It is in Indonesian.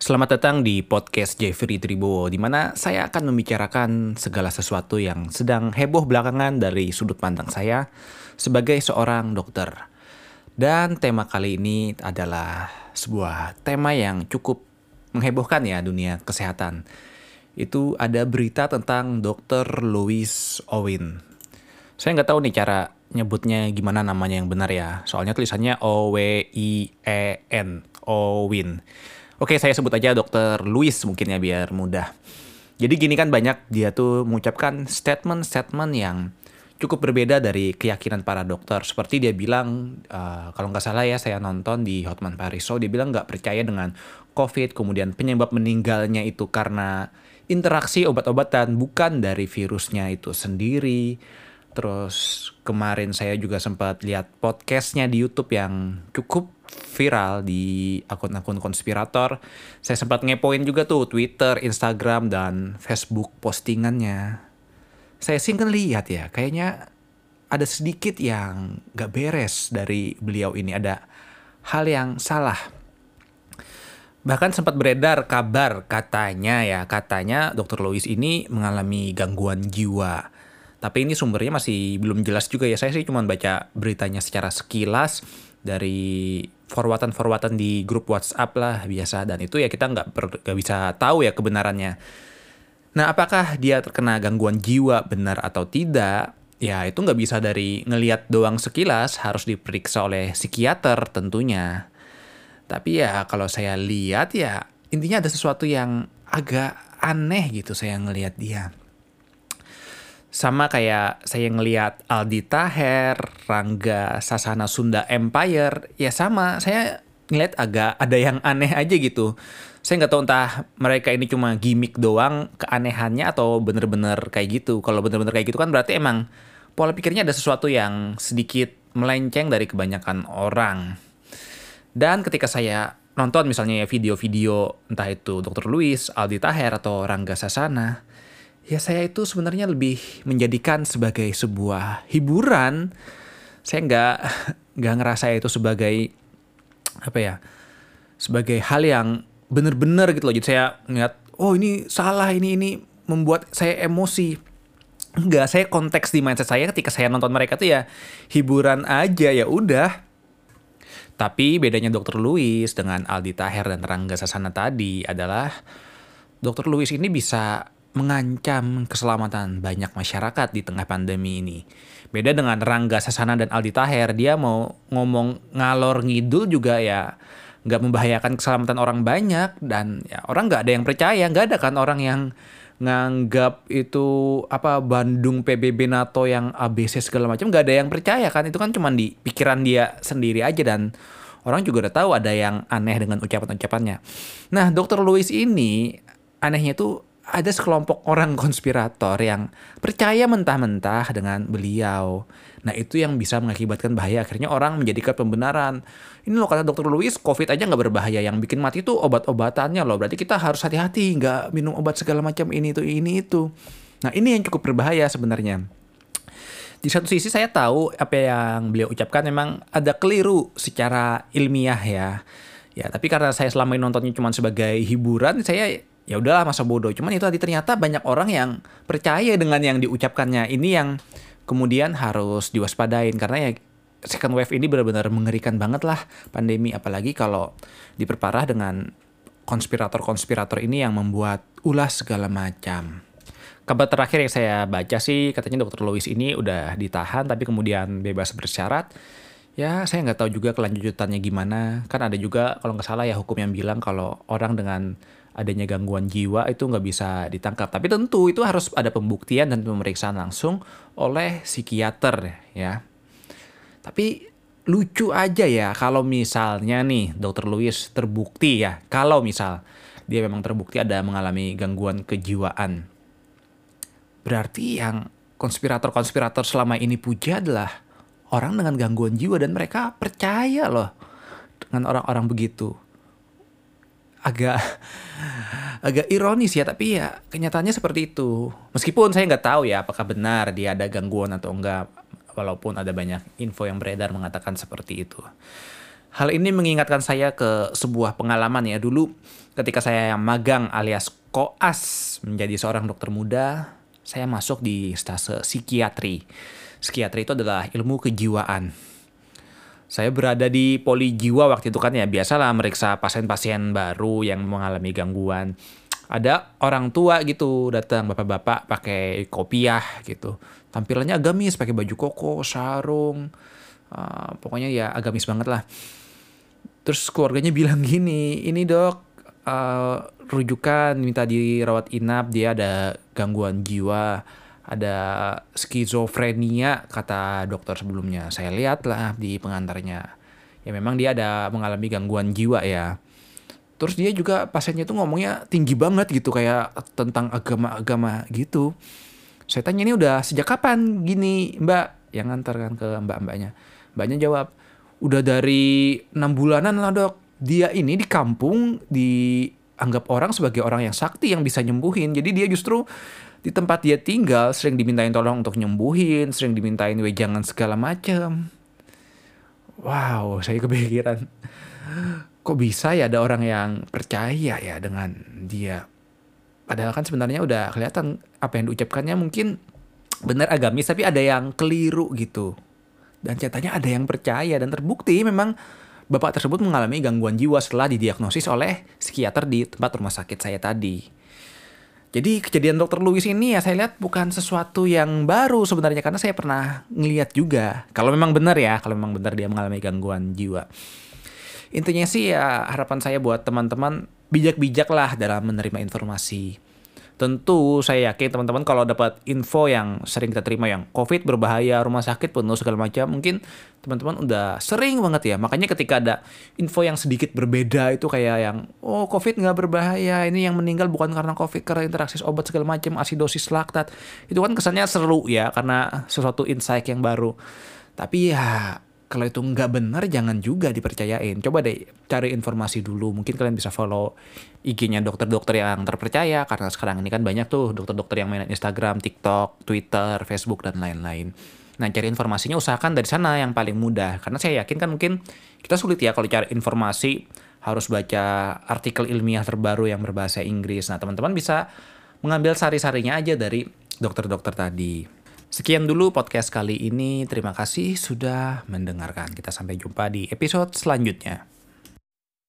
Selamat datang di podcast Jeffrey Tribowo, di mana saya akan membicarakan segala sesuatu yang sedang heboh belakangan dari sudut pandang saya sebagai seorang dokter. Dan tema kali ini adalah sebuah tema yang cukup menghebohkan ya dunia kesehatan. Itu ada berita tentang Dr. Louis Owen. Saya nggak tahu nih cara nyebutnya gimana namanya yang benar ya. Soalnya tulisannya O W I E N, Owen. Oke, saya sebut aja dokter Louis mungkin ya biar mudah. Jadi gini kan banyak dia tuh mengucapkan statement-statement yang cukup berbeda dari keyakinan para dokter. Seperti dia bilang, uh, kalau nggak salah ya saya nonton di Hotman Paris Show, dia bilang nggak percaya dengan COVID, kemudian penyebab meninggalnya itu karena interaksi obat-obatan, bukan dari virusnya itu sendiri. Terus kemarin saya juga sempat lihat podcastnya di YouTube yang cukup viral di akun-akun konspirator. Saya sempat ngepoin juga tuh Twitter, Instagram, dan Facebook postingannya. Saya sih lihat ya, kayaknya ada sedikit yang gak beres dari beliau ini. Ada hal yang salah. Bahkan sempat beredar kabar katanya ya, katanya Dr. Louis ini mengalami gangguan jiwa. Tapi ini sumbernya masih belum jelas juga ya. Saya sih cuma baca beritanya secara sekilas dari forwardan-forwardan di grup WhatsApp lah biasa dan itu ya kita nggak nggak bisa tahu ya kebenarannya. Nah apakah dia terkena gangguan jiwa benar atau tidak? Ya itu nggak bisa dari ngeliat doang sekilas harus diperiksa oleh psikiater tentunya. Tapi ya kalau saya lihat ya intinya ada sesuatu yang agak aneh gitu saya ngelihat dia sama kayak saya ngelihat Aldi Taher, Rangga Sasana Sunda Empire, ya sama. Saya ngeliat agak ada yang aneh aja gitu. Saya nggak tahu entah mereka ini cuma gimmick doang keanehannya atau bener-bener kayak gitu. Kalau bener-bener kayak gitu kan berarti emang pola pikirnya ada sesuatu yang sedikit melenceng dari kebanyakan orang. Dan ketika saya nonton misalnya ya video-video entah itu Dr. Louis, Aldi Taher atau Rangga Sasana, ya saya itu sebenarnya lebih menjadikan sebagai sebuah hiburan. Saya nggak nggak ngerasa itu sebagai apa ya sebagai hal yang benar-benar gitu loh. Jadi saya ngeliat, oh ini salah ini ini membuat saya emosi. Enggak, saya konteks di mindset saya ketika saya nonton mereka tuh ya hiburan aja ya udah. Tapi bedanya Dr. Louis dengan Aldi Taher dan Rangga Sasana tadi adalah Dr. Louis ini bisa mengancam keselamatan banyak masyarakat di tengah pandemi ini. Beda dengan Rangga Sasana dan Aldi Taher, dia mau ngomong ngalor ngidul juga ya nggak membahayakan keselamatan orang banyak dan ya orang nggak ada yang percaya, nggak ada kan orang yang nganggap itu apa Bandung PBB NATO yang ABC segala macam nggak ada yang percaya kan itu kan cuma di pikiran dia sendiri aja dan orang juga udah tahu ada yang aneh dengan ucapan-ucapannya. Nah, Dr. Louis ini anehnya tuh ada sekelompok orang konspirator yang percaya mentah-mentah dengan beliau. Nah itu yang bisa mengakibatkan bahaya. Akhirnya orang menjadikan pembenaran. Ini loh kata dokter Louis, COVID aja nggak berbahaya. Yang bikin mati itu obat-obatannya loh. Berarti kita harus hati-hati, nggak minum obat segala macam ini itu ini itu. Nah ini yang cukup berbahaya sebenarnya. Di satu sisi saya tahu apa yang beliau ucapkan memang ada keliru secara ilmiah ya. Ya, tapi karena saya selama ini nontonnya cuma sebagai hiburan, saya ya udahlah masa bodoh. Cuman itu tadi ternyata banyak orang yang percaya dengan yang diucapkannya. Ini yang kemudian harus diwaspadain karena ya second wave ini benar-benar mengerikan banget lah pandemi apalagi kalau diperparah dengan konspirator-konspirator ini yang membuat ulas segala macam. Kabar terakhir yang saya baca sih katanya Dr. Louis ini udah ditahan tapi kemudian bebas bersyarat. Ya saya nggak tahu juga kelanjutannya gimana. Kan ada juga kalau nggak salah ya hukum yang bilang kalau orang dengan adanya gangguan jiwa itu nggak bisa ditangkap. Tapi tentu itu harus ada pembuktian dan pemeriksaan langsung oleh psikiater ya. Tapi lucu aja ya kalau misalnya nih Dr. Louis terbukti ya, kalau misal dia memang terbukti ada mengalami gangguan kejiwaan. Berarti yang konspirator-konspirator selama ini puja adalah orang dengan gangguan jiwa dan mereka percaya loh dengan orang-orang begitu agak agak ironis ya tapi ya kenyataannya seperti itu meskipun saya nggak tahu ya apakah benar dia ada gangguan atau enggak walaupun ada banyak info yang beredar mengatakan seperti itu Hal ini mengingatkan saya ke sebuah pengalaman ya dulu ketika saya magang alias koas menjadi seorang dokter muda, saya masuk di stase psikiatri. Psikiatri itu adalah ilmu kejiwaan. Saya berada di poli jiwa waktu itu kan ya biasalah meriksa pasien-pasien baru yang mengalami gangguan. Ada orang tua gitu datang bapak-bapak pakai kopiah gitu. Tampilannya agamis pakai baju koko, sarung. Uh, pokoknya ya agamis banget lah. Terus keluarganya bilang gini, ini dok uh, rujukan minta dirawat inap dia ada gangguan jiwa ada skizofrenia kata dokter sebelumnya. Saya lihat lah di pengantarnya. Ya memang dia ada mengalami gangguan jiwa ya. Terus dia juga pasiennya tuh ngomongnya tinggi banget gitu kayak tentang agama-agama gitu. Saya tanya ini udah sejak kapan? Gini mbak. Yang ngantar kan ke mbak-mbaknya. Mbaknya jawab udah dari enam bulanan lah dok. Dia ini di kampung dianggap orang sebagai orang yang sakti yang bisa nyembuhin. Jadi dia justru di tempat dia tinggal sering dimintain tolong untuk nyembuhin, sering dimintain wejangan segala macam. Wow, saya kepikiran. Kok bisa ya ada orang yang percaya ya dengan dia? Padahal kan sebenarnya udah kelihatan apa yang diucapkannya mungkin benar agamis tapi ada yang keliru gitu. Dan ceritanya ada yang percaya dan terbukti memang Bapak tersebut mengalami gangguan jiwa setelah didiagnosis oleh psikiater di tempat rumah sakit saya tadi. Jadi kejadian dokter Louis ini ya saya lihat bukan sesuatu yang baru sebenarnya karena saya pernah ngeliat juga. Kalau memang benar ya, kalau memang benar dia mengalami gangguan jiwa. Intinya sih ya harapan saya buat teman-teman bijak-bijak lah dalam menerima informasi Tentu saya yakin teman-teman kalau dapat info yang sering kita terima yang COVID berbahaya, rumah sakit penuh segala macam, mungkin teman-teman udah sering banget ya. Makanya ketika ada info yang sedikit berbeda itu kayak yang oh COVID nggak berbahaya, ini yang meninggal bukan karena COVID karena interaksi obat segala macam, asidosis laktat. Itu kan kesannya seru ya karena sesuatu insight yang baru. Tapi ya kalau itu nggak benar jangan juga dipercayain. Coba deh cari informasi dulu. Mungkin kalian bisa follow IG-nya dokter-dokter yang terpercaya karena sekarang ini kan banyak tuh dokter-dokter yang main Instagram, TikTok, Twitter, Facebook dan lain-lain. Nah, cari informasinya usahakan dari sana yang paling mudah. Karena saya yakin kan mungkin kita sulit ya kalau cari informasi harus baca artikel ilmiah terbaru yang berbahasa Inggris. Nah, teman-teman bisa mengambil sari-sarinya aja dari dokter-dokter tadi. Sekian dulu podcast kali ini. Terima kasih sudah mendengarkan. Kita sampai jumpa di episode selanjutnya.